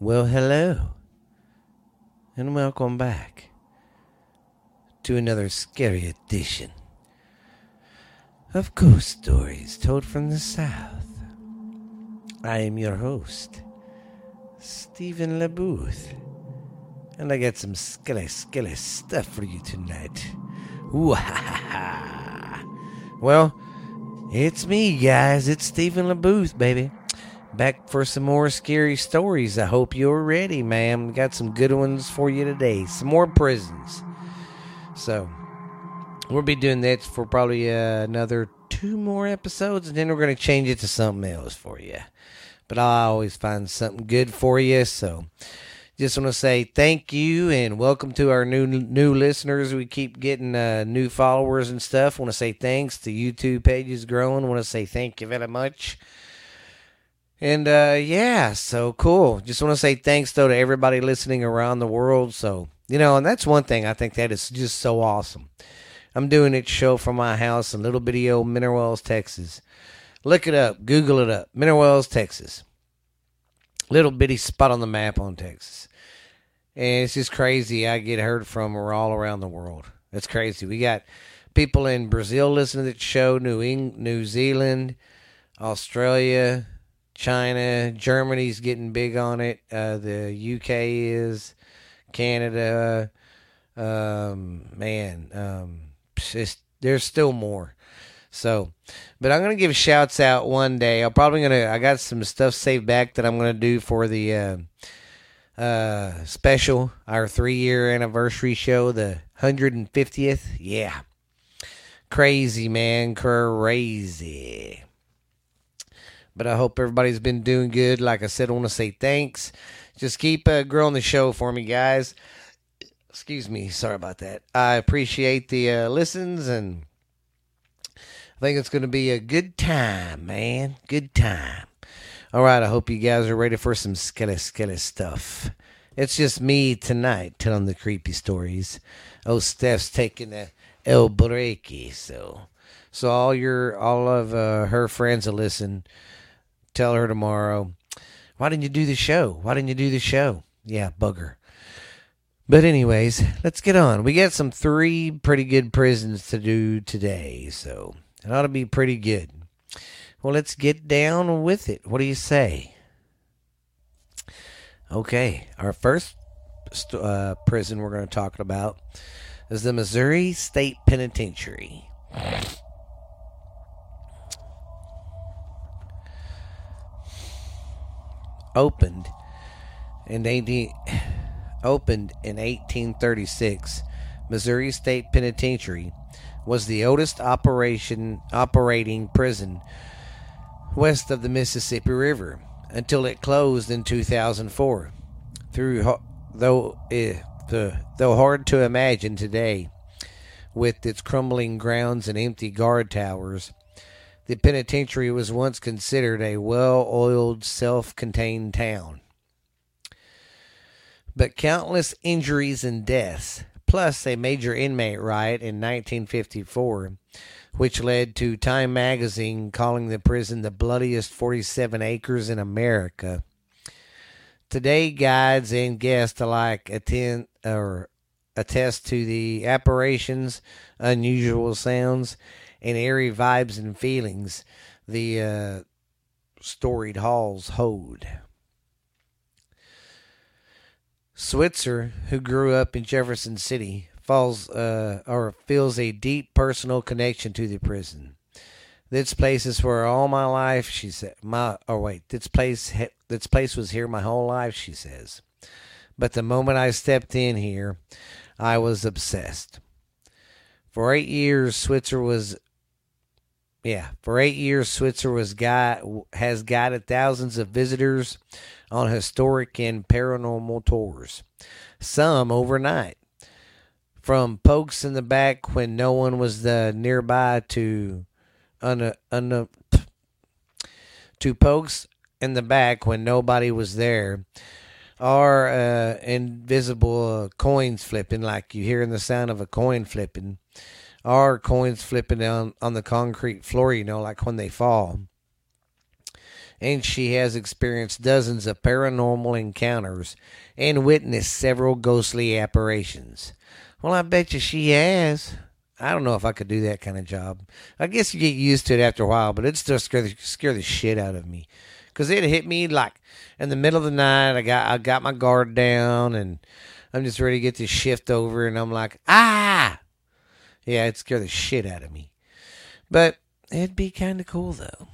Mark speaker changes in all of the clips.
Speaker 1: Well, hello, and welcome back to another scary edition of Ghost Stories Told from the South. I am your host, Stephen LeBooth, and I got some skilly, skilly stuff for you tonight. Ooh, ha, ha, ha. Well, it's me, guys. It's Stephen LeBooth, baby back for some more scary stories. I hope you're ready, ma'am. Got some good ones for you today. Some more prisons. So, we'll be doing that for probably uh, another two more episodes, and then we're to change it to something else for you. But I always find something good for you. So, just want to say thank you and welcome to our new new listeners. We keep getting uh, new followers and stuff. Want to say thanks. The YouTube page is growing. Want to say thank you very much. And uh, yeah, so cool. Just want to say thanks though to everybody listening around the world. So you know, and that's one thing I think that is just so awesome. I'm doing it show from my house in little bitty old Mineral Wells, Texas. Look it up, Google it up, Mineral Wells, Texas. Little bitty spot on the map on Texas, and it's just crazy. I get heard from all around the world. It's crazy. We got people in Brazil listening to the show, New England, New Zealand, Australia, China, Germany's getting big on it. Uh, the UK is, Canada. Um, man, um, there's still more. So, but I'm gonna give shouts out one day. I'm probably gonna. I got some stuff saved back that I'm gonna do for the uh, uh, special, our three year anniversary show, the 150th. Yeah, crazy man, crazy. But I hope everybody's been doing good. Like I said, I want to say thanks. Just keep uh, growing the show for me, guys. Excuse me. Sorry about that. I appreciate the uh, listens, and I think it's going to be a good time, man. Good time. All right. I hope you guys are ready for some skelly, skelly stuff. It's just me tonight telling the creepy stories. Oh, Steph's taking a el breaky, so so all your all of uh, her friends will listen tell her tomorrow, why didn't you do the show? Why didn't you do the show? Yeah, bugger. But anyways, let's get on. We got some three pretty good prisons to do today, so it ought to be pretty good. Well, let's get down with it. What do you say? Okay, our first uh, prison we're going to talk about is the Missouri State Penitentiary. Opened in 18, opened in 1836, Missouri State Penitentiary was the oldest operation operating prison west of the Mississippi River until it closed in 2004. Through though eh, though hard to imagine today, with its crumbling grounds and empty guard towers, the penitentiary was once considered a well oiled, self contained town. But countless injuries and deaths, plus a major inmate riot in 1954, which led to Time magazine calling the prison the bloodiest 47 acres in America. Today, guides and guests alike attend or attest to the apparitions, unusual sounds, and airy vibes and feelings the uh, storied halls hold. Switzer, who grew up in Jefferson City, falls uh, or feels a deep personal connection to the prison. This place is where all my life, she said. My or wait, this place this place was here my whole life, she says. But the moment I stepped in here, I was obsessed. For eight years, Switzer was yeah, for eight years, Switzer was guide, has guided thousands of visitors on historic and paranormal tours, some overnight. From pokes in the back when no one was the nearby to un, un, to pokes in the back when nobody was there, or uh, invisible uh, coins flipping, like you hearing the sound of a coin flipping are coins flipping down on the concrete floor, you know, like when they fall. and she has experienced dozens of paranormal encounters and witnessed several ghostly apparitions. Well, I bet you she has. I don't know if I could do that kind of job. I guess you get used to it after a while, but it still scare the, scare the shit out of me. Cause it hit me like in the middle of the night. I got I got my guard down and I'm just ready to get this shift over, and I'm like, ah, yeah, it'd scare the shit out of me. But it'd be kind of cool though.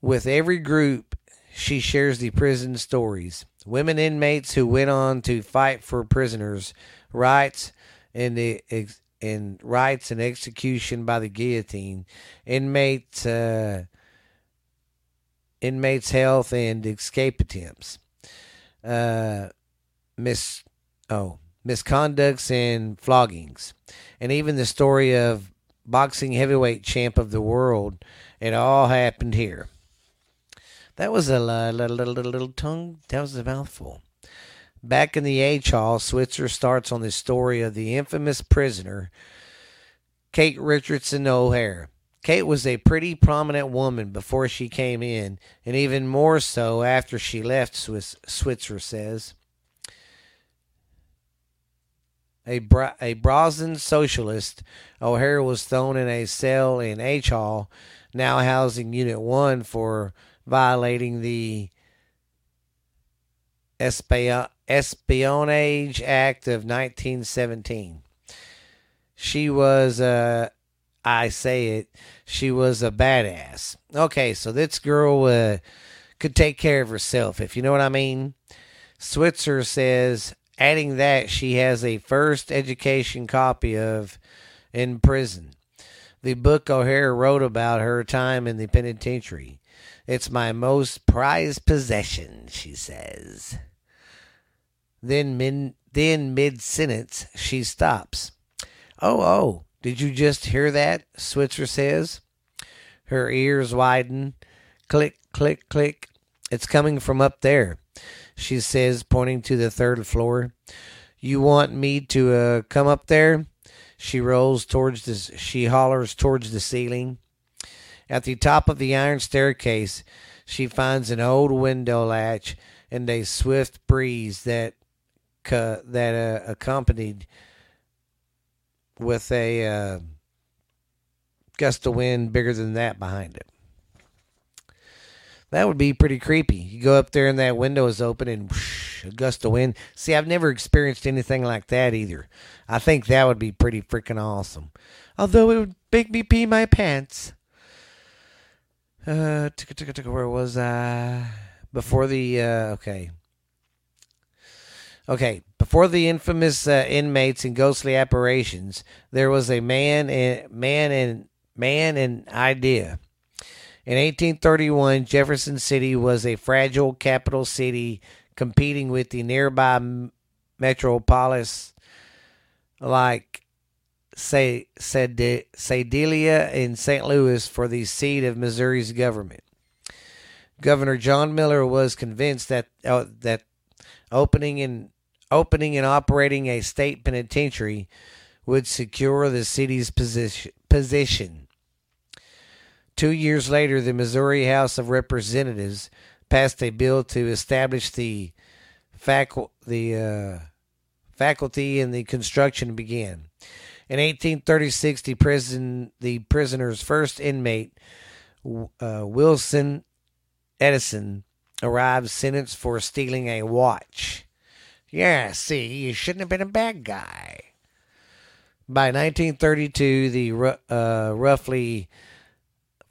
Speaker 1: With every group, she shares the prison stories. Women inmates who went on to fight for prisoners' rights and the ex- and rights and execution by the guillotine. Inmates. Uh, inmates' health and escape attempts, uh, mis oh misconducts and floggings, and even the story of boxing heavyweight champ of the world. It all happened here. That was a little, little, little, little tongue. That was a mouthful. Back in the H Hall, Switzer starts on the story of the infamous prisoner, Kate Richardson O'Hare. Kate was a pretty prominent woman before she came in, and even more so after she left, Swiss, Switzer says. A, Bra- a Brazen socialist, O'Hare was thrown in a cell in H Hall, now housing Unit 1 for violating the Espionage Act of 1917. She was uh, I say it, she was a badass. Okay, so this girl uh, could take care of herself, if you know what I mean. Switzer says, adding that she has a first education copy of In Prison, the book O'Hare wrote about her time in the penitentiary. It's my most prized possession, she says. Then, min, then mid sentence, she stops. Oh, oh, did you just hear that? Switzer says. Her ears widen. Click, click, click. It's coming from up there, she says, pointing to the third floor. You want me to uh, come up there? She rolls towards the. She hollers towards the ceiling. At the top of the iron staircase, she finds an old window latch and a swift breeze that that uh, accompanied with a uh, gust of wind bigger than that behind it. That would be pretty creepy. You go up there and that window is open and whoosh, a gust of wind. See, I've never experienced anything like that either. I think that would be pretty freaking awesome. Although it would make me pee my pants. Uh, where was I? Before the, uh, okay. Okay, before the infamous uh, inmates and ghostly apparitions, there was a man and man and man and idea. In 1831, Jefferson City was a fragile capital city competing with the nearby metropolis like say Sedalia in St. Louis for the seat of Missouri's government. Governor John Miller was convinced that uh, that opening in opening and operating a state penitentiary would secure the city's position. Two years later, the Missouri House of Representatives passed a bill to establish the, facu- the uh, faculty and the construction began. In 1836, the prison the prisoner's first inmate, uh, Wilson Eidson, arrived sentenced for stealing a watch. Yeah, see, you shouldn't have been a bad guy. By 1932, the uh, roughly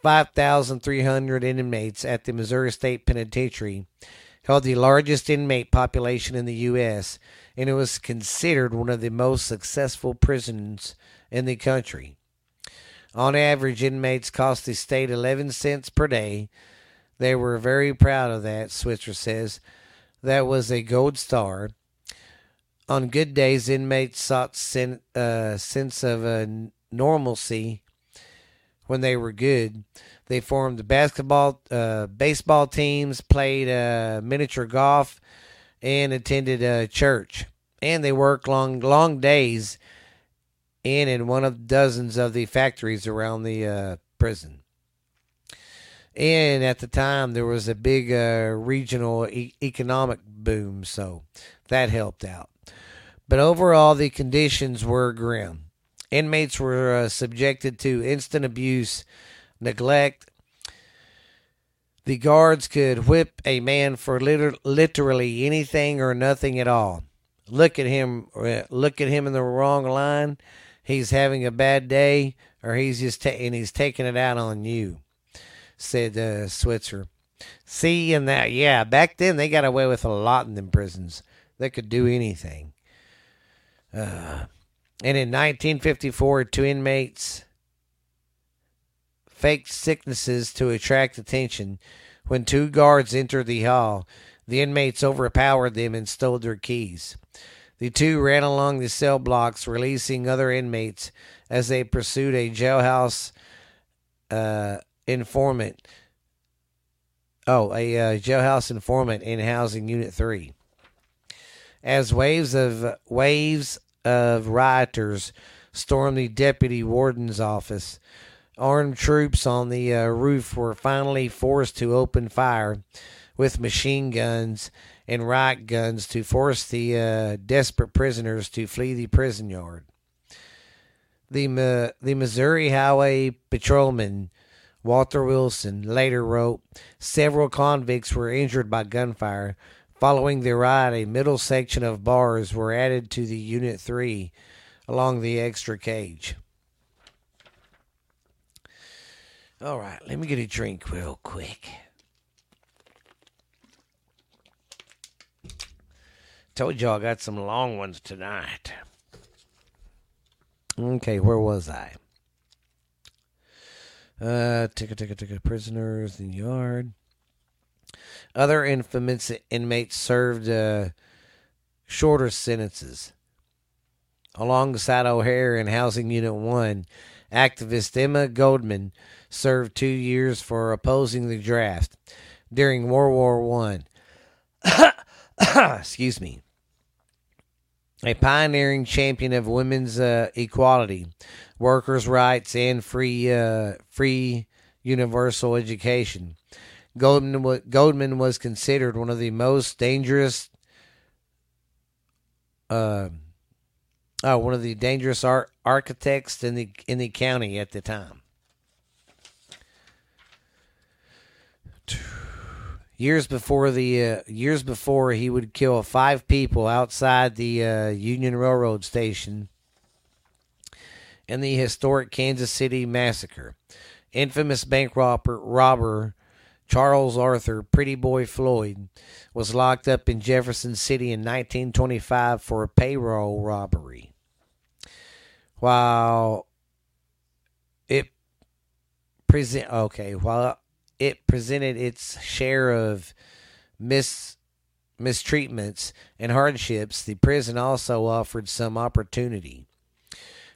Speaker 1: 5,300 inmates at the Missouri State Penitentiary held the largest inmate population in the U.S., and it was considered one of the most successful prisons in the country. On average, inmates cost the state 11 cents per day. They were very proud of that, Switzer says. That was a gold star. On good days, inmates sought sen- uh, sense of uh, normalcy when they were good. They formed basketball, uh, baseball teams, played uh, miniature golf, and attended uh, church. And they worked long, long days in in one of dozens of the factories around the uh, prison. And at the time, there was a big uh, regional e- economic boom, so that helped out. But overall, the conditions were grim. Inmates were uh, subjected to instant abuse, neglect. The guards could whip a man for liter- literally anything or nothing at all. Look at him, uh, look at him in the wrong line. He's having a bad day, or he's just ta- and he's taking it out on you said uh, Switzer. See, and that, yeah, back then they got away with a lot in them prisons. They could do anything. Uh, and in 1954, two inmates faked sicknesses to attract attention. When two guards entered the hall, the inmates overpowered them and stole their keys. The two ran along the cell blocks, releasing other inmates as they pursued a jailhouse uh, informant. Oh, a uh, jailhouse informant in housing unit three. As waves of waves of rioters stormed the deputy warden's office, armed troops on the uh, roof were finally forced to open fire with machine guns and riot guns to force the uh, desperate prisoners to flee the prison yard. The uh, the Missouri Highway Patrolman Walter Wilson later wrote Several convicts were injured by gunfire. Following the riot, a middle section of bars were added to the Unit 3 along the extra cage. All right, let me get a drink real quick. Told y'all I got some long ones tonight. Okay, where was I? Uh, ticka ticka ticka prisoners in the yard. Other infamous inmates served uh, shorter sentences. Alongside O'Hare in Housing Unit 1, activist Emma Goldman served two years for opposing the draft during World War One. Excuse me. A pioneering champion of women's uh, equality, workers' rights, and free uh, free universal education. Goldman, Goldman was considered one of the most dangerous, uh, oh, one of the dangerous ar- architects in the in the county at the time. Years before the uh, years before, he would kill five people outside the uh, Union Railroad station in the historic Kansas City massacre. Infamous bank robber, robber Charles Arthur Pretty Boy Floyd was locked up in Jefferson City in 1925 for a payroll robbery. While it present okay, while it presented its share of mis mistreatments and hardships, the prison also offered some opportunity.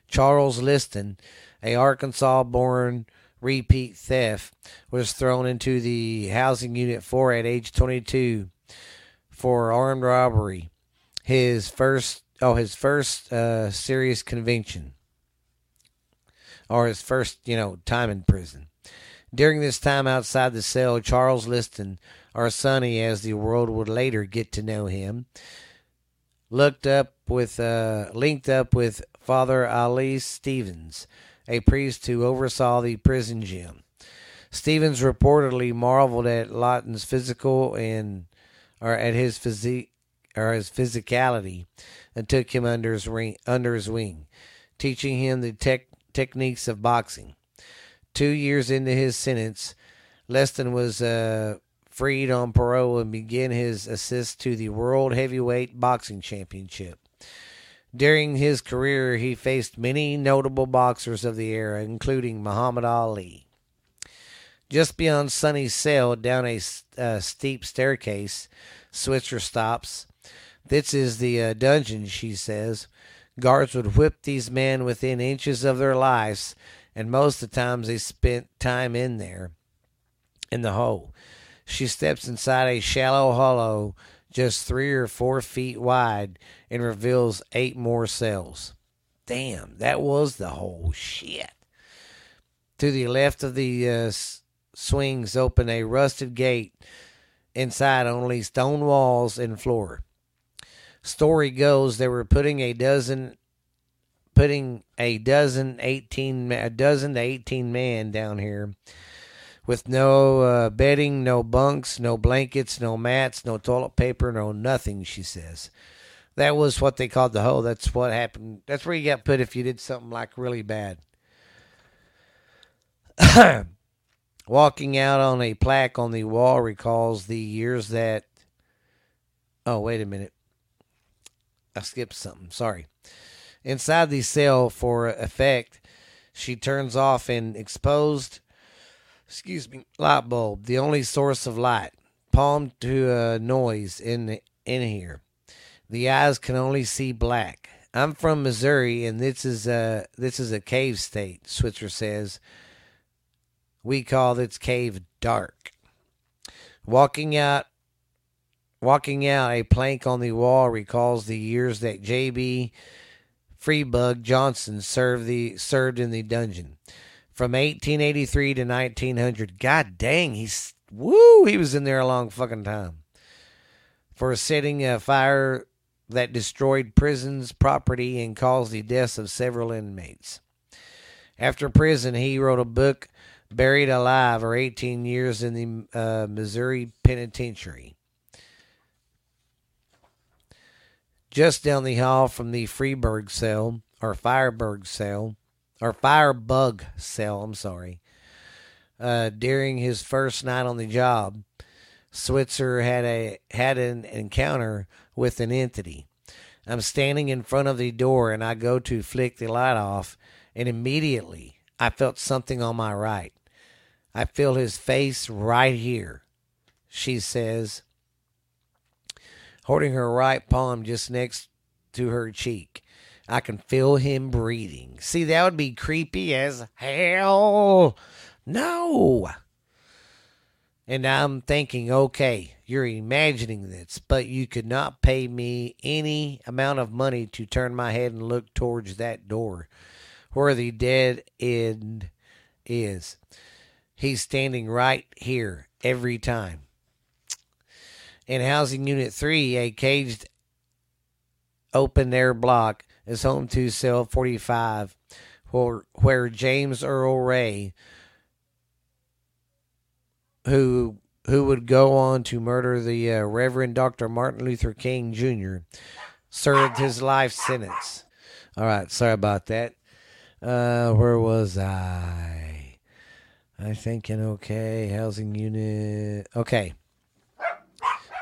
Speaker 1: Charles Liston, a Arkansas born repeat theft, was thrown into the housing unit 4 at age 22 for armed robbery. His first oh his first uh, serious conviction or his first, you know, time in prison. During this time outside the cell, Charles Liston, or Sonny as the world would later get to know him, looked up with uh, linked up with Father Alois Stevens, a priest who oversaw the prison gym. Stevens reportedly marveled at Lawton's physical and or at his physique or his physicality and took him under his ring, under his wing, teaching him the tech, techniques of boxing. Two years into his sentence, Liston was uh, freed on parole and began his assist to the World Heavyweight Boxing Championship. During his career, he faced many notable boxers of the era, including Muhammad Ali. Just beyond Sonny's cell, down a uh, steep staircase, Switzer stops. This is the uh, dungeon, she says. Guards would whip these men within inches of their lives, and most of the times they spent time in there, in the hole. She steps inside a shallow hollow just three or four feet wide and reveals eight more cells. Damn, that was the whole shit. To the left of the uh, swings open a rusted gate. Inside, only stone walls and floor. Story goes they were putting a dozen, putting a dozen eighteen, a dozen to eighteen man down here, with no uh, bedding, no bunks, no blankets, no mats, no toilet paper, no nothing. She says. That was what they called the hole. That's what happened. That's where you got put if you did something like really bad. Walking out on a plaque on the wall recalls the years that. Oh, wait a minute. I skipped something. Sorry. Inside the cell, for effect, she turns off an exposed, excuse me, light bulb, the only source of light, palmed to a noise in in here. The eyes can only see black. I'm from Missouri, and this is a this is a cave state. Switzer says. We call this cave dark. Walking out, walking out, a plank on the wall recalls the years that J.B. Freebug Johnson served the served in the dungeon from 1883 to 1900. God dang, he's woo, he was in there a long fucking time for setting a fire that destroyed prison's property and caused the deaths of several inmates. After prison, he wrote a book, Buried Alive, or 18 years in the uh, Missouri Penitentiary. Just down the hall from the Freeburg cell, or Fireburg cell, or Firebug cell, I'm sorry. Uh, during his first night on the job, Switzer had a had an encounter with an entity. I'm standing in front of the door and I go to flick the light off, and immediately I felt something on my right. I feel his face right here, she says, holding her right palm just next to her cheek. I can feel him breathing. See, that would be creepy as hell. No. And I'm thinking, okay, you're imagining this, but you could not pay me any amount of money to turn my head and look towards that door where the dead end is. He's standing right here every time. In Housing Unit 3, a caged open air block is home to cell 45, where, where James Earl Ray who who would go on to murder the uh, Reverend Dr. Martin Luther King Jr. served his life sentence. All right, sorry about that. Uh, where was I? I thinking okay, housing unit. Okay.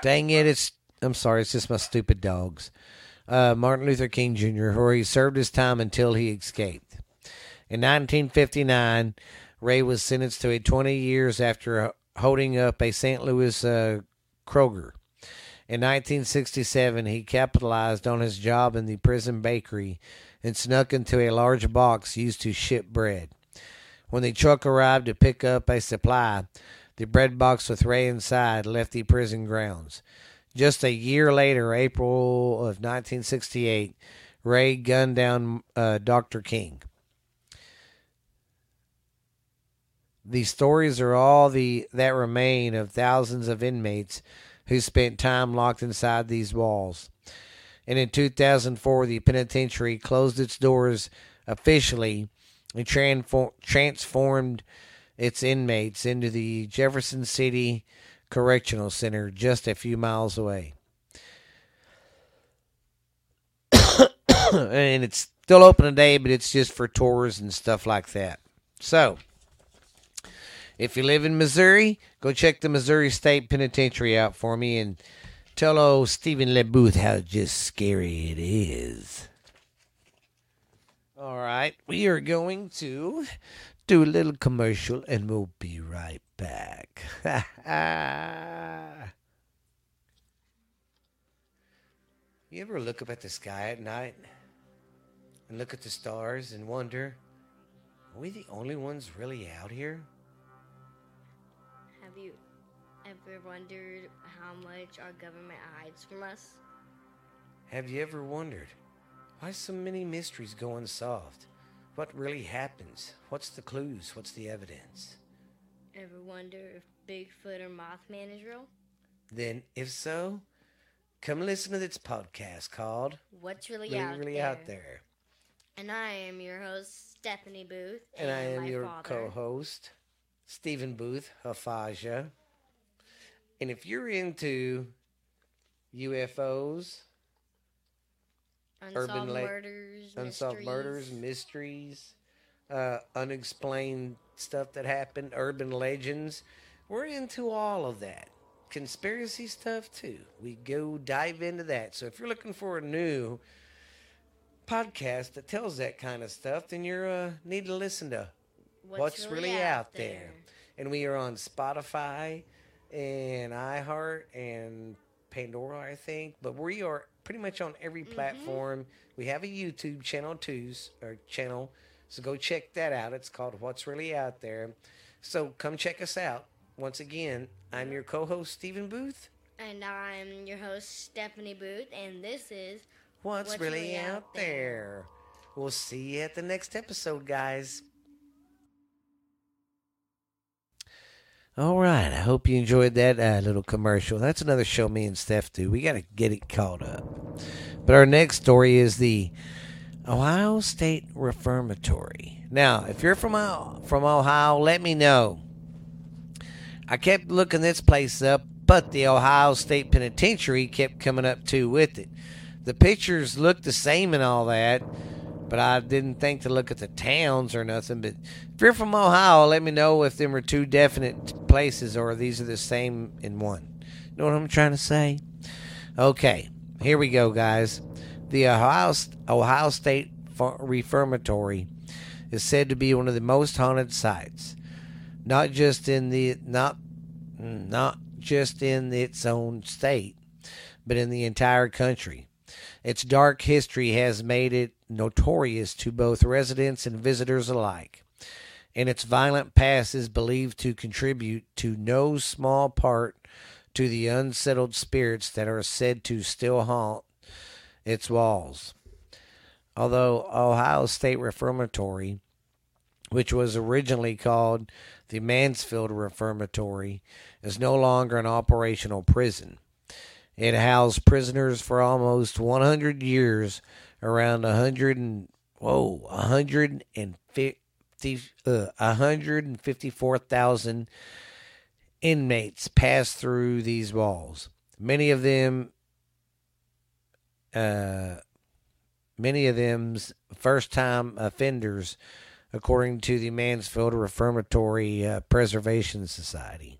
Speaker 1: Dang it, it's I'm sorry, it's just my stupid dogs. Uh, Martin Luther King Jr., where he served his time until he escaped. In 1959, Ray was sentenced to a 20 years after holding up a St. Louis uh, Kroger. In 1967, he capitalized on his job in the prison bakery and snuck into a large box used to ship bread. When the truck arrived to pick up a supply, the bread box with Ray inside left the prison grounds. Just a year later, April of 1968, Ray gunned down uh, Dr. King. These stories are all the that remain of thousands of inmates who spent time locked inside these walls. And in 2004, the penitentiary closed its doors officially and transformed its inmates into the Jefferson City Correctional Center just a few miles away. and it's still open today, but it's just for tours and stuff like that. So, if you live in Missouri, go check the Missouri State Penitentiary out for me and tell old Stephen LeBooth how just scary it is. All right, we are going to do a little commercial and we'll be right back. you ever look up at the sky at night and look at the stars and wonder, are we the only ones really out here?
Speaker 2: Have you ever wondered how much our government hides from us?
Speaker 1: Have you ever wondered why so many mysteries go unsolved? What really happens? What's the clues? What's the evidence?
Speaker 2: Ever wonder if Bigfoot or Mothman is real?
Speaker 1: Then, if so, come listen to this podcast called
Speaker 2: What's really,
Speaker 1: Really,
Speaker 2: out,
Speaker 1: really
Speaker 2: there?
Speaker 1: Out There.
Speaker 2: And I am your host, Stephanie Booth.
Speaker 1: And I am
Speaker 2: my
Speaker 1: your co host, Stephen Booth, Hafaja. And if you're into UFOs,
Speaker 2: Unsolved
Speaker 1: urban la-
Speaker 2: murders,
Speaker 1: unsolved murders, mysteries, uh, unexplained stuff that happened, urban legends. We're into all of that. Conspiracy stuff too. We go dive into that. So if you're looking for a new podcast that tells that kind of stuff, then you uh, need to listen to What's, Really, Out there. And we are on Spotify and iHeart and Pandora, I think. But we are pretty much on every platform. We have a YouTube channel too, or channel. So go check that out. It's called What's Really Out There. So come check us out. Once again, I'm your co-host Stephen Booth.
Speaker 2: And I'm your host, Stephanie Booth, and this is
Speaker 1: What's,
Speaker 2: What's
Speaker 1: really,
Speaker 2: Really
Speaker 1: out
Speaker 2: Out
Speaker 1: there?
Speaker 2: There?
Speaker 1: We'll see you at the next episode, guys. All right. I hope you enjoyed that uh, little commercial. That's another show me and Steph do. We got to get it caught up. But our next story is the Ohio State Reformatory. Now, if you're from Ohio, from Ohio, let me know. I kept looking this place up, but the Ohio State Penitentiary kept coming up too with it. The pictures look the same and all that, but I didn't think to look at the towns or nothing. But if you're from Ohio, let me know if them are two definite places or these are the same in one. You know what I'm trying to say? Okay, here we go, guys. The Ohio, Ohio State Reformatory is said to be one of the most haunted sites not just in the not not just in its own state, but in the entire country. Its dark history has made it notorious to both residents and visitors alike, and its violent past is believed to contribute to no small part to the unsettled spirits that are said to still haunt its walls. Although Ohio State Reformatory, which was originally called the Mansfield Reformatory, is no longer an operational prison. It housed prisoners for almost 100 years, around 100 and whoa, 150 uh, 154,000 inmates passed through these walls. Many of them uh many of them's first-time offenders according to the Mansfield Reformatory uh, Preservation Society.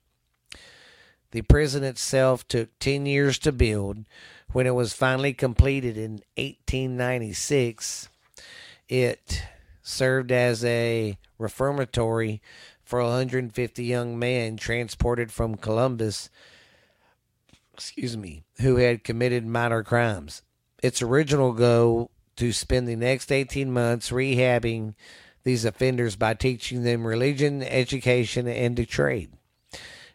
Speaker 1: The prison itself took 10 years to build. When it was finally completed in 1896, it served as a reformatory for 150 young men transported from Columbus, excuse me, who had committed minor crimes. Its original goal to spend the next 18 months rehabbing these offenders by teaching them religion, education, and a trade,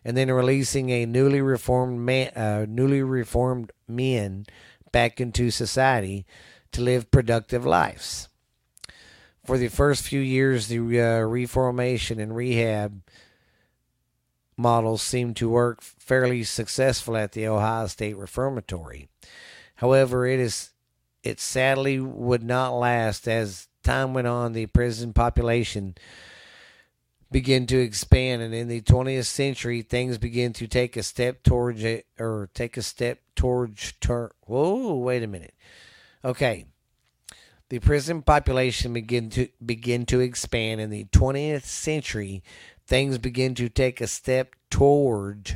Speaker 1: and then releasing a newly reformed man, uh, newly reformed men back into society to live productive lives. For the first few years, the uh, reformation and rehab models seemed to work fairly successful at the Ohio State Reformatory. However, it is it sadly would not last as time went on, the prison population began to expand, and in the 20th century, things began to take a step towards it, or take a step towards turn. Whoa, wait a minute. Okay, the prison population began to begin to expand in the 20th century. Things begin to take a step towards,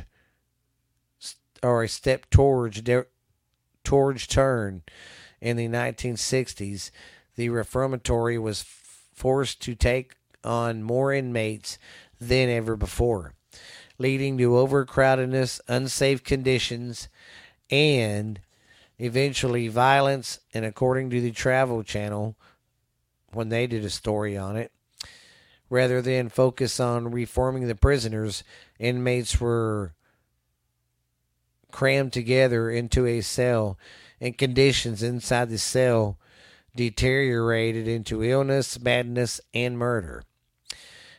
Speaker 1: or a step towards towards turn in the 1960s the reformatory was forced to take on more inmates than ever before, leading to overcrowdedness, unsafe conditions, and eventually violence. And according to the Travel Channel, when they did a story on it, rather than focus on reforming the prisoners, inmates were crammed together into a cell, and conditions inside the cell deteriorated into illness, madness, and murder.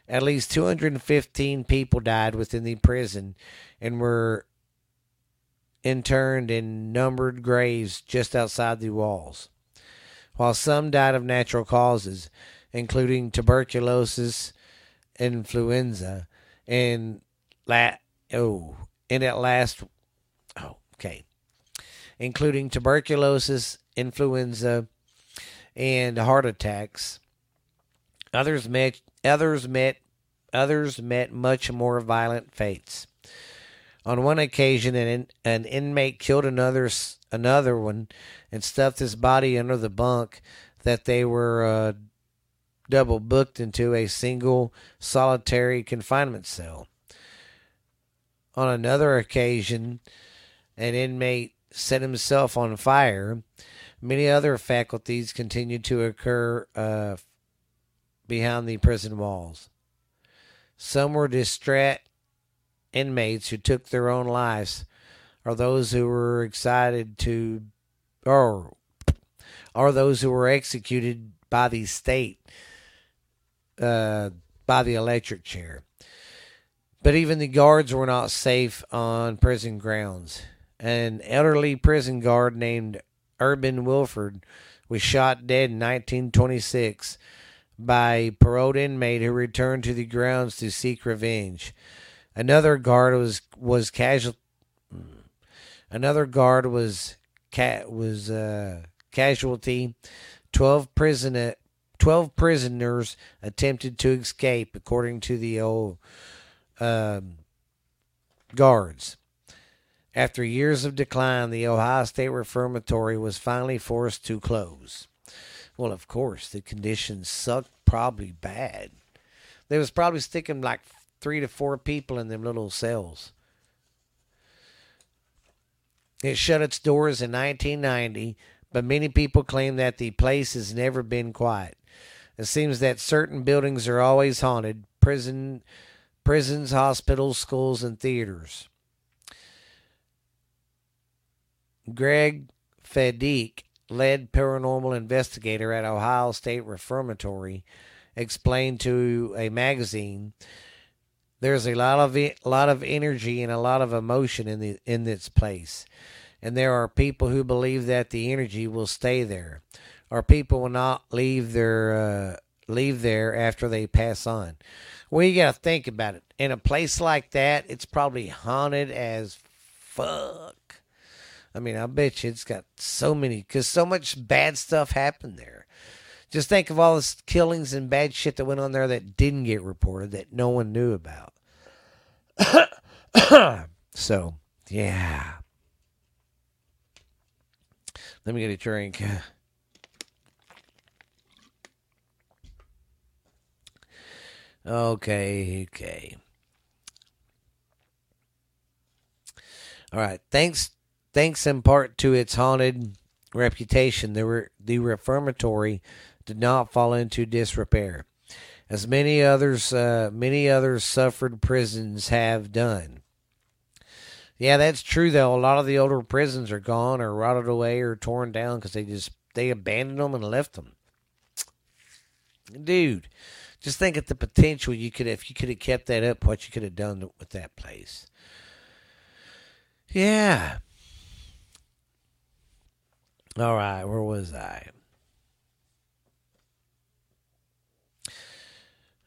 Speaker 1: At least 215 people died within the prison and were interned in numbered graves just outside the walls. While some died of natural causes, including tuberculosis, influenza, and la- oh, and at last, okay, including tuberculosis, influenza, and heart attacks. Others met others met others met much more violent fates. On one occasion, an, an inmate killed another another one and stuffed his body under the bunk that they were uh, double booked into a single solitary confinement cell. On another occasion, an inmate set himself on fire. Many other faculties continued to occur uh, behind the prison walls. Some were distraught inmates who took their own lives, or those who were excited to, or, or those who were executed by the state, uh, by the electric chair. But even the guards were not safe on prison grounds. An elderly prison guard named Urban Wilford was shot dead in 1926 by a paroled inmate who returned to the grounds to seek revenge. Another guard was was casual. Another guard was ca- was uh, casualty. Twelve prisoner twelve prisoners attempted to escape, according to the old um, guards. After years of decline, the Ohio State Reformatory was finally forced to close. Well, of course, the conditions sucked probably bad. They was probably sticking like three to four people in them little cells. It shut its doors in 1990, but many people claim that the place has never been quiet. It seems that certain buildings are always haunted prison, prisons, hospitals, schools, and theaters. Greg Fedick, lead paranormal investigator at Ohio State Reformatory, explained to a magazine there's a lot of a lot of energy and a lot of emotion in the in this place and there are people who believe that the energy will stay there. Or people will not leave their uh, leave there after they pass on. Well you got to think about it. In a place like that it's probably haunted as fuck i mean i bet you it's got so many because so much bad stuff happened there just think of all the killings and bad shit that went on there that didn't get reported that no one knew about. so, yeah. Let me get a drink. Okay, okay. All right. Thanks thanks in part to its haunted reputation, the, re- the reformatory did not fall into disrepair, as many others uh, many others suffered prisons have done. Yeah, that's true though. A lot of the older prisons are gone or rotted away or torn down because they just they abandoned them and left them. Dude, just think of the potential you could if you could have kept that up. What you could have done with that place. Yeah. All right, where was I?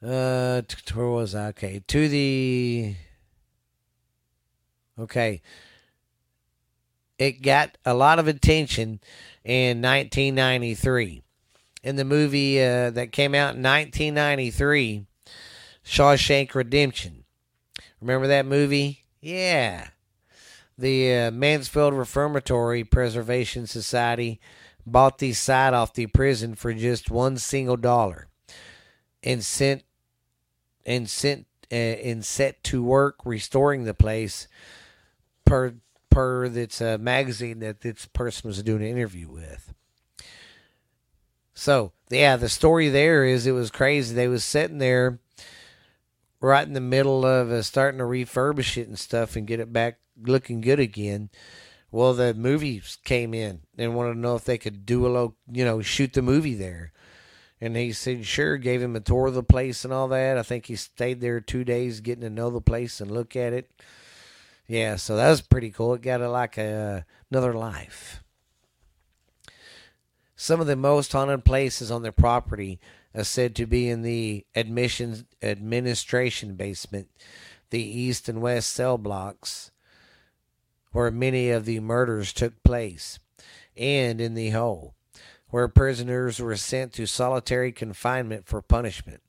Speaker 1: Uh, where was I? Okay, to the. Okay. It got a lot of attention in 1993. In the movie uh, that came out in 1993, Shawshank Redemption. Remember that movie? Yeah. The uh, Mansfield Reformatory Preservation Society bought the site off the prison for just one single dollar and sent and sent uh, and set to work restoring the place per per this uh, magazine that this person was doing an interview with. So yeah, the story there is it was crazy. They was sitting there right in the middle of uh, starting to refurbish it and stuff and get it back looking good again. Well, the movies came in and wanted to know if they could do a little, you know, shoot the movie there And he said, sure, gave him a tour of the place and all that. I think he stayed there two days getting to know the place and look at it. Yeah, so that was pretty cool. It got a, like a, another life. Some of the most haunted places on the property are said to be in the admissions administration basement, the east and west cell blocks, where many of the murders took place, and in the hole where prisoners were sent to solitary confinement for punishment.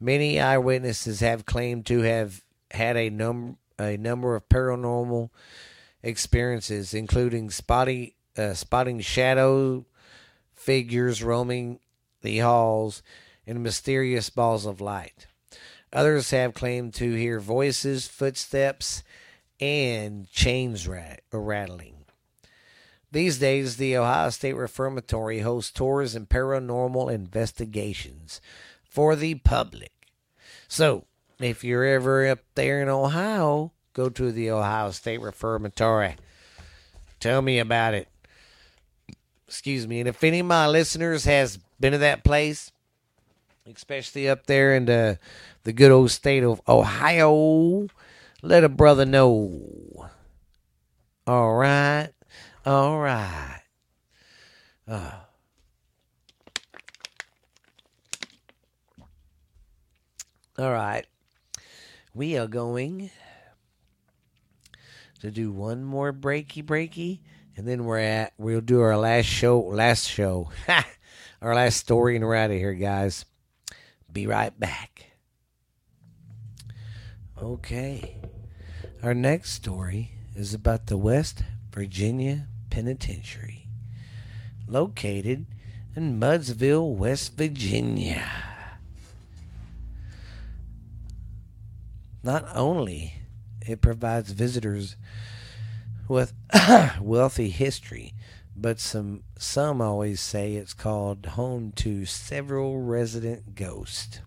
Speaker 1: Many eyewitnesses have claimed to have had a number a number of paranormal experiences, including spotting uh, spotting shadow figures roaming the halls and mysterious balls of light. Others have claimed to hear voices, footsteps, and chains rat- rattling. These days, the Ohio State Reformatory hosts tours and paranormal investigations for the public. So, if you're ever up there in Ohio, go to the Ohio State Reformatory. Tell me about it. Excuse me. And if any of my listeners has been to that place, especially up there in the the good old state of Ohio, let a brother know. All right. All right. Uh. All right. We are going to do one more breaky breaky, and then we're at we'll do our last show last show. our last story and we're out of here, guys. Be right back. Okay. Our next story is about the West Virginia Penitentiary, located in Mudsville, West Virginia. Not only it provides visitors with wealthy history, but some some always say it's called home to several resident ghosts.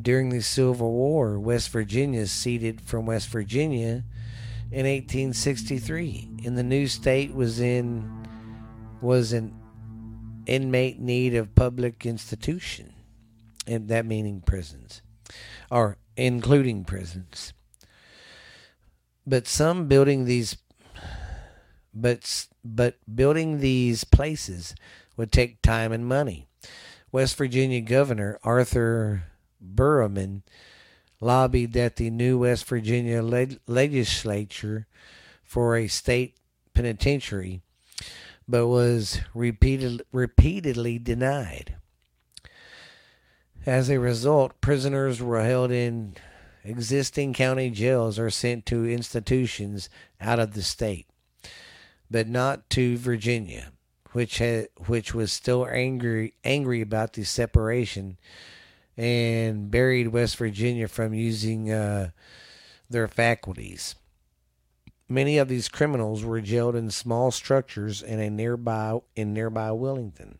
Speaker 1: During the Civil War, West Virginia ceded from West Virginia in 1863, and the new state was in was an inmate need of public institution, and that meaning prisons, or including prisons. But some building these, but but building these places would take time and money. West Virginia Governor Arthur Boreman lobbied that the new West Virginia legislature for a state penitentiary, but was repeated, repeatedly denied. As a result, prisoners were held in existing county jails or sent to institutions out of the state, but not to Virginia, which had, which was still angry angry about the separation and buried West Virginia from using uh, their faculties. Many of these criminals were jailed in small structures in a nearby in nearby Wilmington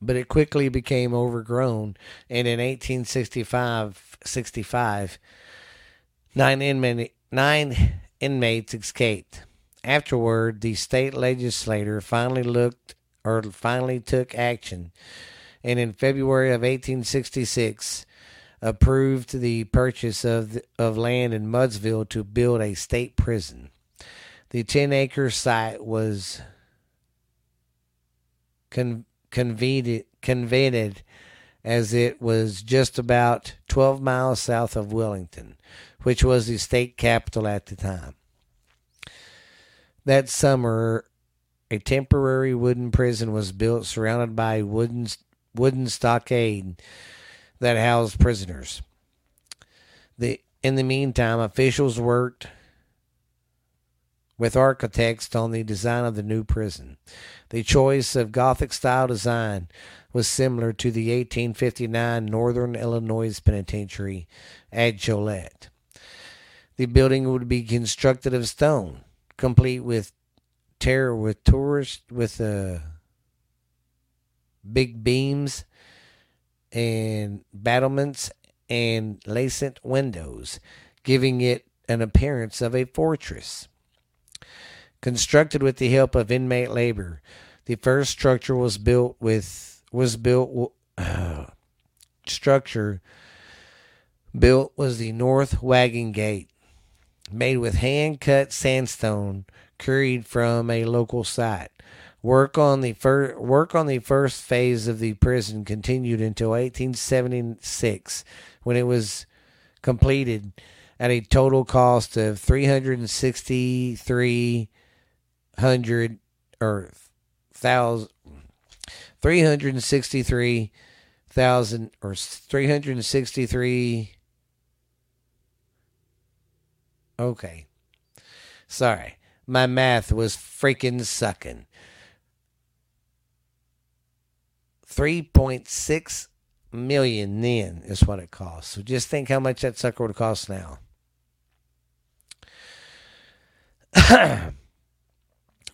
Speaker 1: but it quickly became overgrown. And in 1865, 65, nine, inmate, nine inmates escaped. Afterward, the state legislature finally looked or finally took action, and in February of 1866, approved the purchase of of land in Mudsville to build a state prison. The 10 acre site was con- convened, convened as it was just about 12 miles south of Wellington, which was the state capital at the time. That summer, a temporary wooden prison was built surrounded by wooden, wooden stockade that housed prisoners. The, in the meantime, officials worked with architects on the design of the new prison. The choice of Gothic style design was similar to the 1859 Northern Illinois Penitentiary at Joliet. The building would be constructed of stone, complete with terror with tourist with uh, big beams and battlements and lancet windows, giving it an appearance of a fortress. Constructed with the help of inmate labor, The first structure was built with was built uh, structure built was the North Wagon Gate, made with hand cut sandstone carried from a local site. Work on the fir- work on the first phase of the prison continued until 1876, when it was completed at a total cost of 363 or thousand three hundred sixty three thousand or three hundred sixty three. Okay, sorry, my math was freaking sucking. Three point six million then is what it costs. So just think how much that sucker would cost now.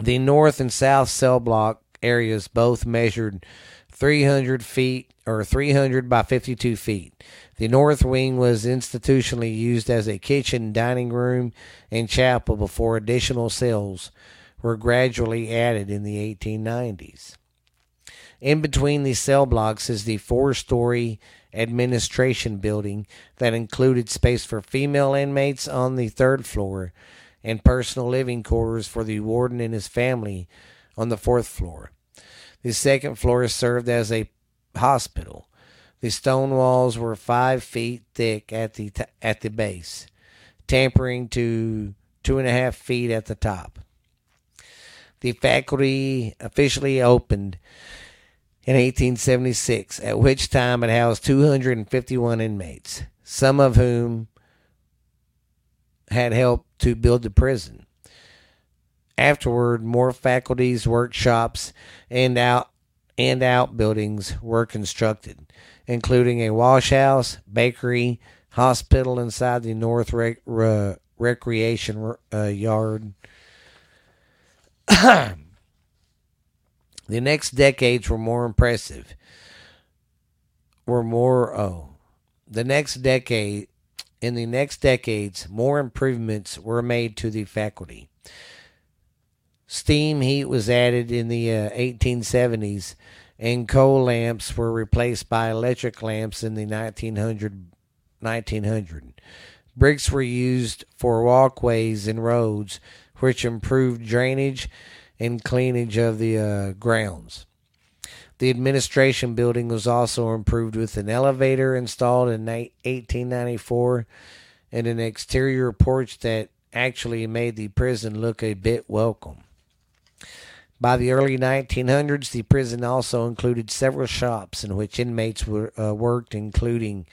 Speaker 1: the north and south cell block areas both measured 300 feet or 300 by 52 feet. The north wing was institutionally used as a kitchen, dining room, and chapel before additional cells were gradually added in the 1890s. In between the cell blocks is the four story administration building that included space for female inmates on the third floor and personal living quarters for the warden and his family on the fourth floor. The second floor served as a hospital. The stone walls were five feet thick at the t- at the base, tapering to two and a half feet at the top. The faculty officially opened in 1876, at which time it housed 251 inmates, some of whom had helped to build the prison. Afterward, more faculties, workshops, and out and outbuildings were constructed, including a washhouse, bakery, hospital inside the North rec- re- Recreation uh, Yard. the next decades were more impressive. Were more oh, the next decade in the next decades, more improvements were made to the faculty. Steam heat was added in the uh, 1870s, and coal lamps were replaced by electric lamps in the 1900. 1900. Bricks were used for walkways and roads, which improved drainage and cleanage of the uh, grounds. The administration building was also improved with an elevator installed in 1894 and an exterior porch that actually made the prison look a bit welcome. By the early 1900s, the prison also included several shops in which inmates were, uh, worked, including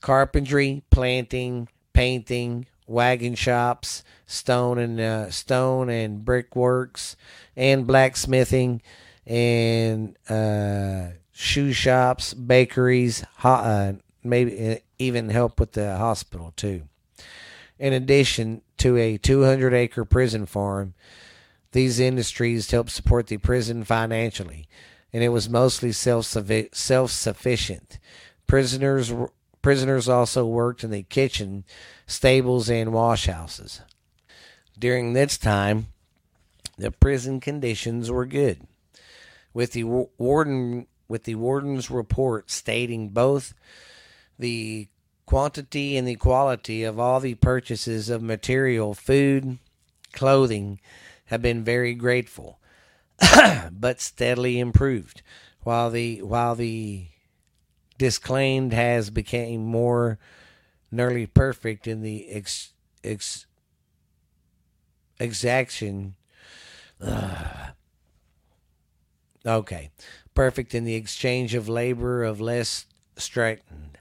Speaker 1: carpentry, planting, painting, wagon shops, stone and uh, stone and brickworks, and blacksmithing, and uh, shoe shops, bakeries, ho- uh, maybe uh, even help with the hospital too. In addition to a 200 acre prison farm, these industries helped support the prison financially, and it was mostly self sufficient. Prisoners prisoners also worked in the kitchen, stables, and wash houses. During this time, the prison conditions were good, with the warden with the warden's report stating both the quantity and the quality of all the purchases of material, food, clothing, have been very grateful, but steadily improved, while the while the disclaimed has became more nearly perfect in the ex, ex exaction. Uh, okay, perfect in the exchange of labor of less straitened.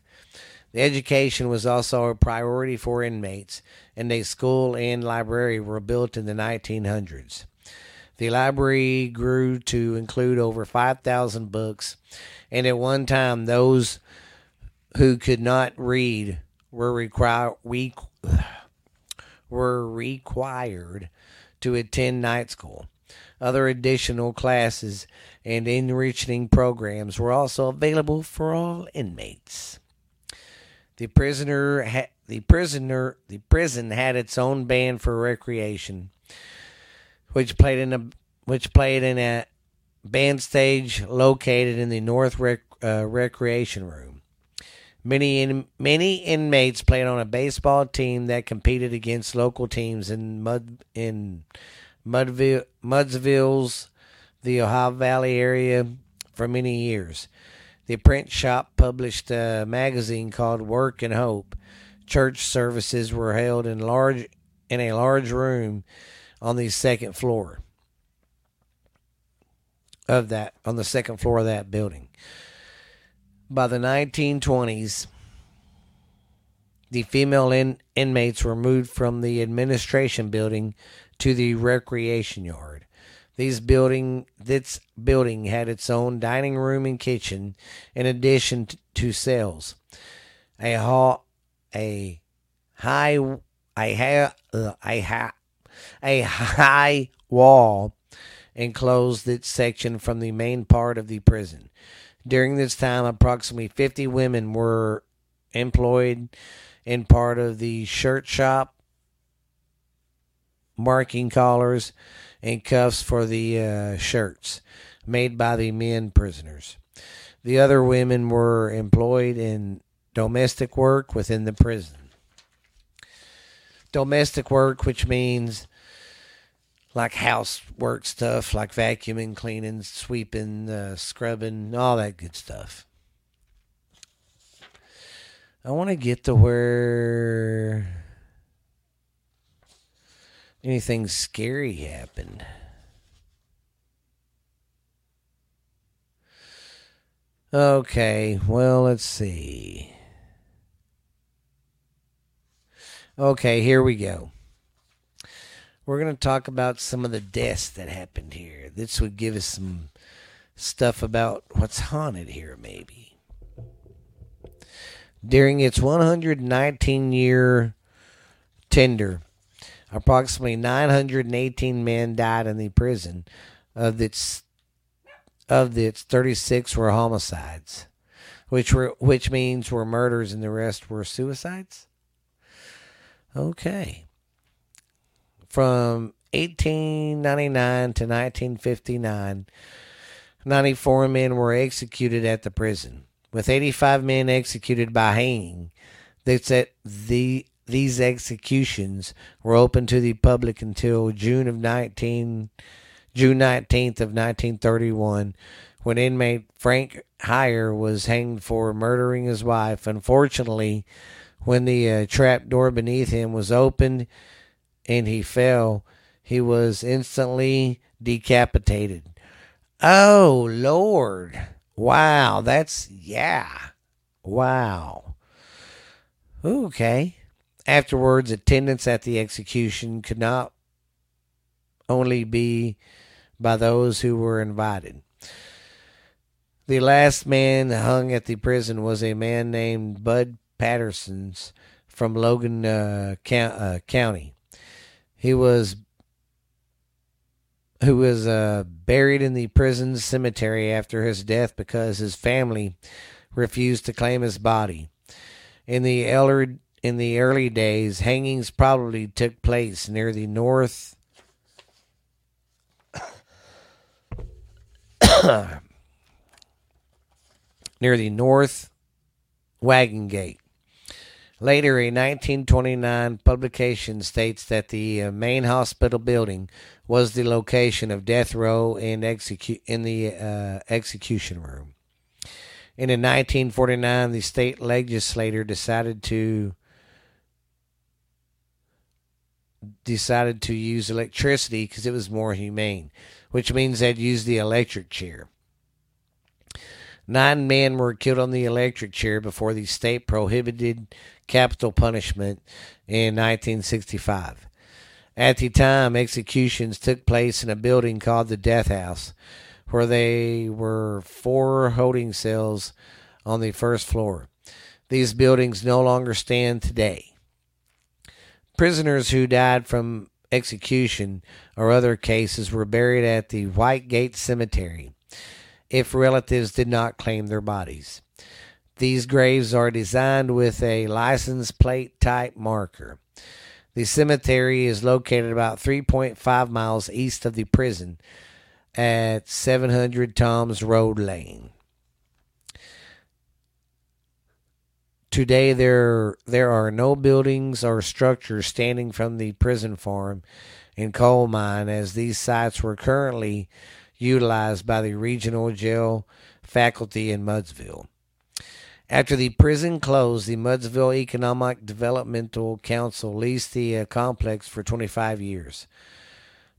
Speaker 1: The education was also a priority for inmates, and a school and library were built in the 1900s. The library grew to include over 5,000 books, and at one time, those who could not read were, required. we, were required to attend night school. Other additional classes and enriching programs were also available for all inmates. The prisoner ha- the prisoner the prison had its own band for recreation, which played in a which played in a band stage located in the North rec- uh, Recreation Room. Many in, many inmates played on a baseball team that competed against local teams in Mud in Mudville, Mudsville's the Ohio Valley area for many years. The print shop published a magazine called Work and Hope. Church services were held in large in a large room on the second floor of that on the second floor of that building. By the 1920s, the female in, inmates were moved from the administration building to the recreation yard. These building this building had its own dining room and kitchen, in addition to cells. A hall, a high, a ha, uh, a ha, a high wall enclosed its section from the main part of the prison. During this time, approximately 50 women were employed in part of the shirt shop, marking collars and cuffs for the uh, shirts made by the men prisoners. The other women were employed in domestic work within the prison. Domestic work, which means like housework stuff, like vacuuming, cleaning, sweeping, uh, scrubbing, all that good stuff. I want to get to where anything scary happened. Okay, well, let's see. Okay, here we go. We're going to talk about some of the deaths that happened here. This would give us some stuff about what's haunted here, maybe. During its 119 year tender, approximately 918 men died in the prison. Of its of its 36 were homicides, which were which means were murders, and the rest were suicides. Okay. From 1899 to 1959, 94 men were executed at the prison, with 85 men executed by hanging. That's at the these executions were open to the public until June of 19 June 19th of 1931 when inmate Frank Hyer was hanged for murdering his wife. Unfortunately, when the uh, trap door beneath him was opened and he fell, he was instantly decapitated. Oh, Lord. Wow, that's, yeah. Wow. Okay. Afterwards, attendance at the execution could not only be by those who were invited. The last man hung at the prison was a man named Bud Patterson's from Logan uh, uh, County. He was who was uh, buried in the prison cemetery after his death because his family refused to claim his body. In the elder, in the early days, hangings probably took place near the north near the north wagon gate. Later, a 1929 publication states that the uh, main hospital building was the location of death row and execu- in the uh, execution room. And in 1949, the state legislature decided to decided to use electricity because it was more humane, which means they'd use the electric chair. Nine men were killed on the electric chair before the state prohibited capital punishment in 1965. At the time, executions took place in a building called the Death House, where there were four holding cells on the first floor. These buildings no longer stand today. Prisoners who died from execution or other cases were buried at the White Gate Cemetery if relatives did not claim their bodies. These graves are designed with a license plate type marker. The cemetery is located about 3.5 miles east of the prison. at 700 Toms Road Lane. Today there there are no buildings or structures standing from the prison farm and coal mine as these sites were currently utilized by the regional jail faculty in Mudsville. After the prison closed, the Mudsville Economic Developmental Council leased the uh, complex for 25 years.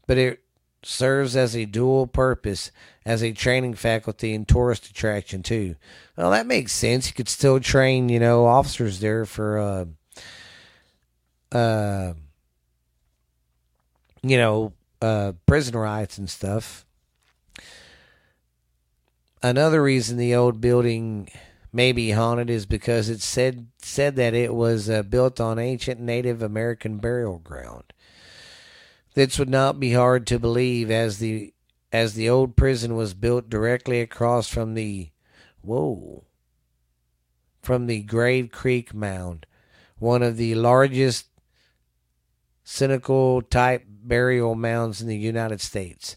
Speaker 1: But it serves as a dual purpose as a training faculty and tourist attraction too. Well, that makes sense. You could still train, you know, officers there for uh uh you know, uh prison riots and stuff. Another reason the old building may be haunted is because it said said that it was uh, built on ancient Native American burial ground. This would not be hard to believe as the as the old prison was built directly across from the whoa from the Grave Creek Mound, one of the largest conical type burial mounds in the United States.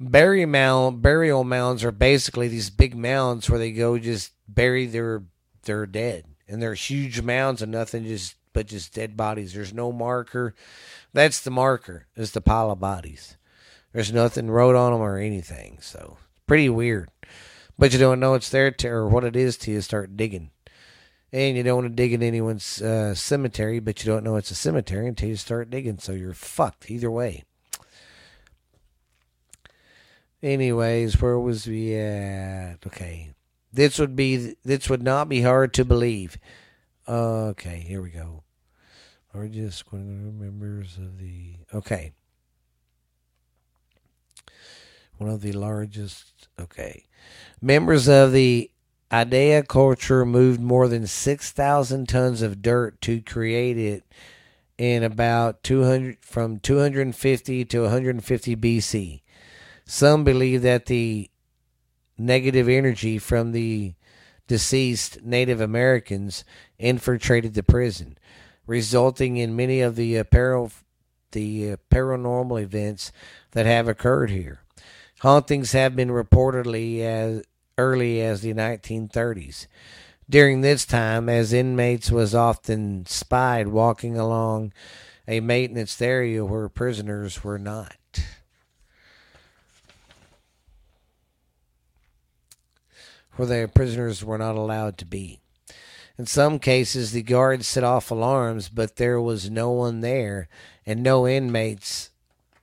Speaker 1: Burial mound burial mounds are basically these big mounds where they go just bury their their dead, and they're huge mounds and nothing just but just dead bodies. There's no marker. That's the marker. Is the pile of bodies. There's nothing wrote on them or anything. So pretty weird. But you don't know it's there to, or what it is till you start digging. And you don't want to dig in anyone's uh, cemetery, but you don't know it's a cemetery until you start digging. So you're fucked either way. Anyways, where was we at? Okay, this would be this would not be hard to believe. Okay, here we go. Just members of the okay. One of the largest okay. Members of the Adena culture moved more than six thousand tons of dirt to create it in about two hundred from two hundred and fifty to one hundred and fifty BC. Some believe that the negative energy from the deceased Native Americans infiltrated the prison, resulting in many of the uh, the uh, paranormal events that have occurred here. Hauntings have been reportedly as early as the 1930s. During this time, as inmates was often spied walking along a maintenance area where prisoners were not. Where the prisoners were not allowed to be. In some cases, the guards set off alarms, but there was no one there, and no inmates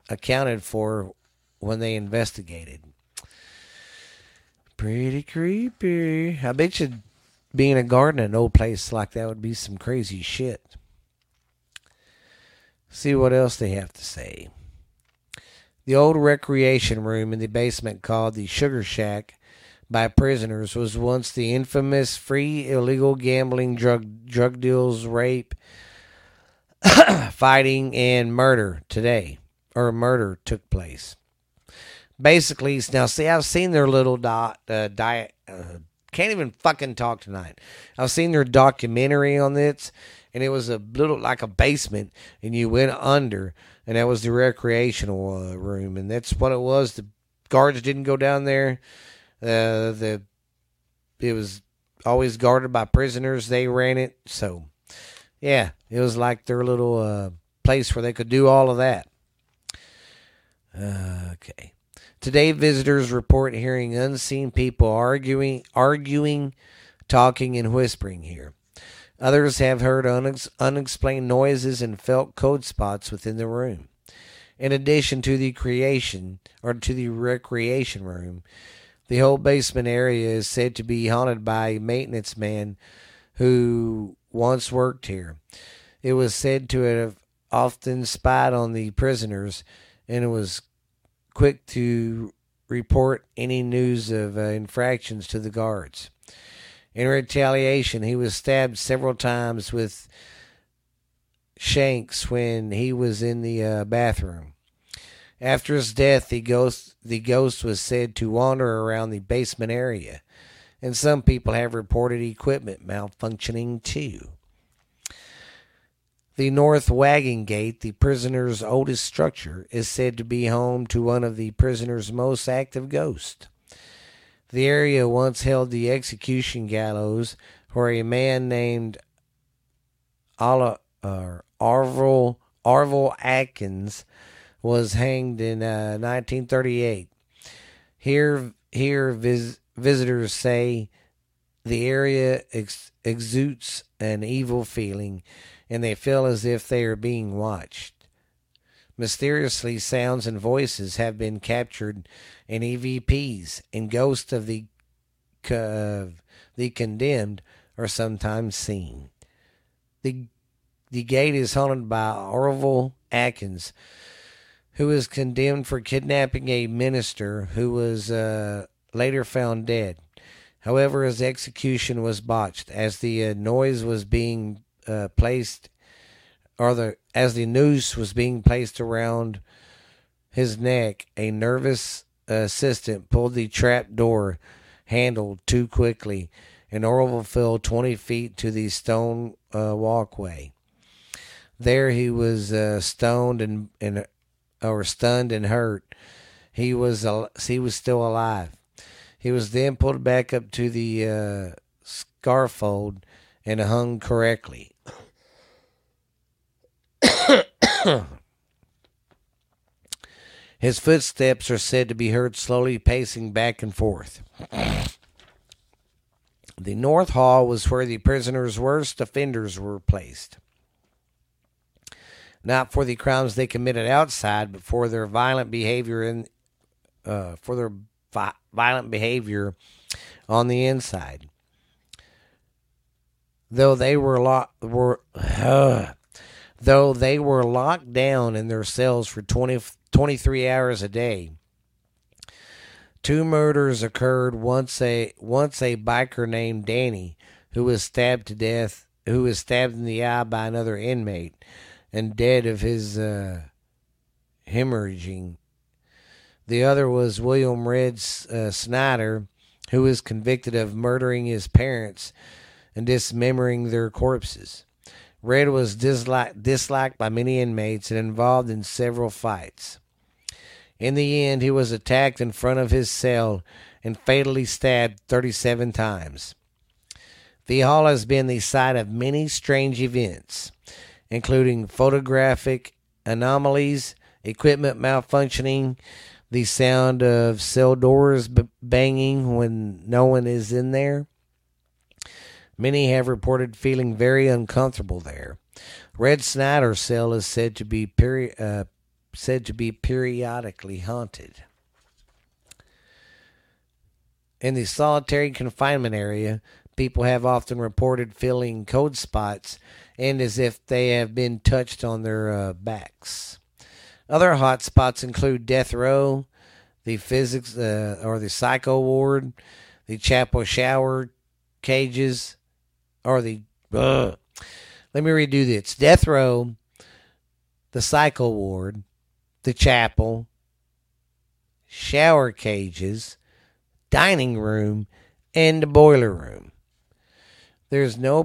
Speaker 1: accounted for when they investigated. Pretty creepy. I bet you being a guard in an old place like that would be some crazy shit. See what else they have to say. The old recreation room in the basement called the Sugar Shack by prisoners was once the infamous free illegal gambling, drug drug deals, rape, fighting, and murder today, or murder took place. Basically, now see, I've seen their little dot uh, diet. Uh, can't even fucking talk tonight. I've seen their documentary on this, and it was a little like a basement, and you went under, and that was the recreational uh, room, and that's what it was. The guards didn't go down there uh, the it was always guarded by prisoners. They ran it, so yeah, it was like their little uh, place where they could do all of that. Okay. Today, visitors report hearing unseen people arguing, arguing, talking, and whispering here. Others have heard unex- unexplained noises and felt cold spots within the room. In addition to the creation or to the recreation room, the whole basement area is said to be haunted by a maintenance man who once worked here. It was said to have often spied on the prisoners and was quick to report any news of uh, infractions to the guards. In retaliation, he was stabbed several times with shanks when he was in the uh, bathroom. After his death, the ghost the ghost was said to wander around the basement area, and some people have reported equipment malfunctioning too. The North Wagon Gate, the prisoner's oldest structure, is said to be home to one of the prisoner's most active ghosts. The area once held the execution gallows where a man named Ala, uh, Arvil, Arvil Atkins was hanged in uh, 1938. Here, here vis- visitors say the area ex- exudes an evil feeling and they feel as if they are being watched. Mysteriously, sounds and voices have been captured in EVPs, and ghosts of the uh, the condemned are sometimes seen. The the gate is haunted by Orville Atkins, who was condemned for kidnapping a minister who was uh, later found dead. However, his execution was botched as the uh, noise was being uh, placed, or the as the noose was being placed around his neck. A nervous assistant pulled the trap door handle too quickly, and Orville fell twenty feet to the stone uh, walkway. There he was uh, stoned and and or stunned and hurt. He was he was still alive. He was then pulled back up to the uh, scaffold and hung correctly. His footsteps are said to be heard slowly pacing back and forth. The North Hall was where the prisoner's worst offenders were placed. Not for the crimes they committed outside, but for their violent behavior in, uh, for their vi- violent behavior on the inside. Though they were locked, were uh, though they were locked down in their cells for 20, 23 hours a day. Two murders occurred once a once a biker named Danny who was stabbed to death who was stabbed in the eye by another inmate and dead of his uh, hemorrhaging. The other was William Red uh, Snyder who was convicted of murdering his parents and dismembering their corpses. Red was disliked, disliked by many inmates and involved in several fights. In the end, he was attacked in front of his cell and fatally stabbed 37 times. The hall has been the site of many strange events, including photographic anomalies, equipment malfunctioning, the sound of cell doors banging when no one is in there, Many have reported feeling very uncomfortable there. Red Snyder's cell is said to be peri- uh, said to be periodically haunted. In the solitary confinement area, people have often reported feeling cold spots and as if they have been touched on their uh, backs. Other hot spots include death row, the physics uh, or the psycho ward, the chapel shower cages, or the uh, let me redo this. Death row the psycho ward the chapel shower cages dining room and the boiler room. There's no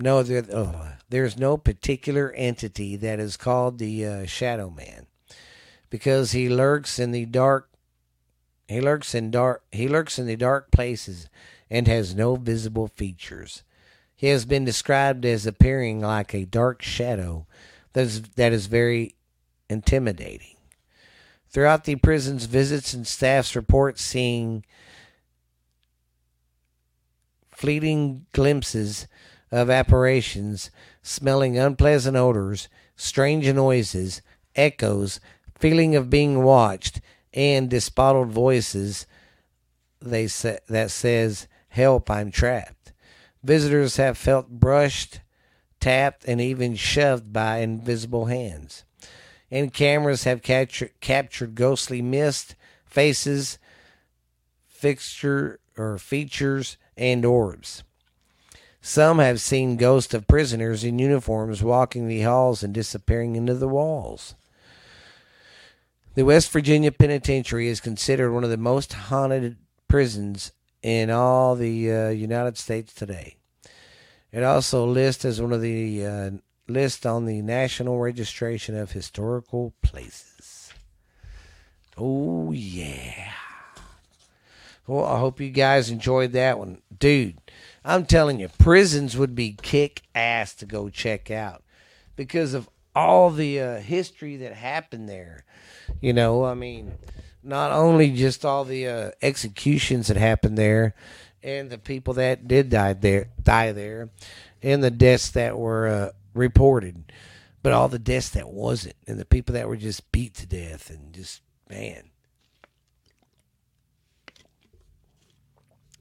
Speaker 1: no there, oh, there's no particular entity that is called the uh, shadow man because he lurks in the dark he lurks in dark he lurks in the dark places and has no visible features. He has been described as appearing like a dark shadow that is, that is very intimidating. Throughout the prison's visits and staff's reports, seeing fleeting glimpses of apparitions, smelling unpleasant odors, strange noises, echoes, feeling of being watched, and disembodied voices they say, that says Help, I'm trapped. Visitors have felt brushed, tapped, and even shoved by invisible hands. And cameras have captured, captured ghostly mist, faces, fixture or features, and orbs. Some have seen ghosts of prisoners in uniforms walking the halls and disappearing into the walls. The West Virginia Penitentiary is considered one of the most haunted prisons in all the uh, United States today. It also lists as one of the uh, list on the National Registration of Historical Places. Oh, yeah. Well, I hope you guys enjoyed that one. Dude, I'm telling you, prisons would be kick ass to go check out because of all the uh, history that happened there. You know, I mean, not only just all the uh, executions that happened there and the people that did die there, die there, and the deaths that were uh, reported, but all the deaths that wasn't, and the people that were just beat to death, and just man,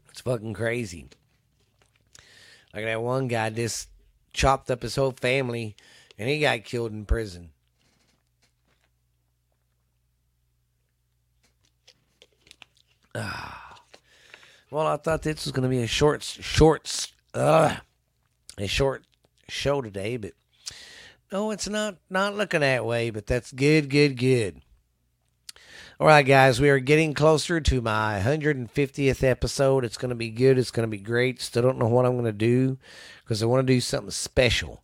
Speaker 1: it's fucking crazy. Like that one guy just chopped up his whole family, and he got killed in prison. Ah. Well, I thought this was going to be a short, short, uh, a short show today, but no, it's not. Not looking that way. But that's good, good, good. All right, guys, we are getting closer to my 150th episode. It's going to be good. It's going to be great. Still don't know what I'm going to do because I want to do something special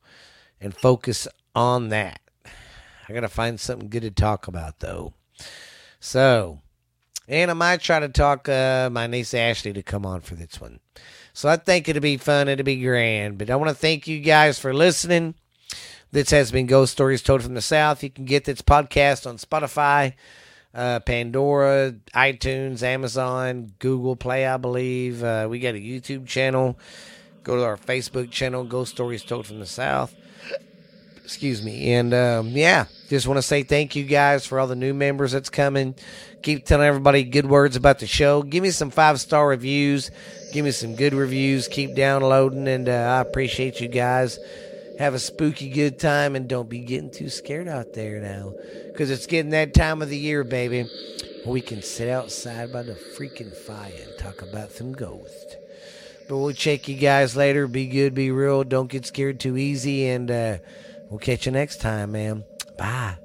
Speaker 1: and focus on that. I got to find something good to talk about, though. So, and I might try to talk uh, my niece Ashley to come on for this one. So I think it'll be fun. It'll be grand. But I want to thank you guys for listening. This has been Ghost Stories Told from the South. You can get this podcast on Spotify uh, Pandora, iTunes, Amazon, Google Play, I believe. Uh, we got a YouTube channel. Go to our Facebook channel, Ghost Stories Told from the South. Excuse me. And um, yeah, just want to say thank you guys for all the new members that's coming. Keep telling everybody good words about the show. Give me some five star reviews. Give me some good reviews. Keep downloading. And uh, I appreciate you guys. Have a spooky good time and don't be getting too scared out there now. Because it's getting that time of the year, baby. We can sit outside by the freaking fire and talk about some ghosts. But we'll check you guys later. Be good, be real. Don't get scared too easy. And uh, we'll catch you next time, man. Bye.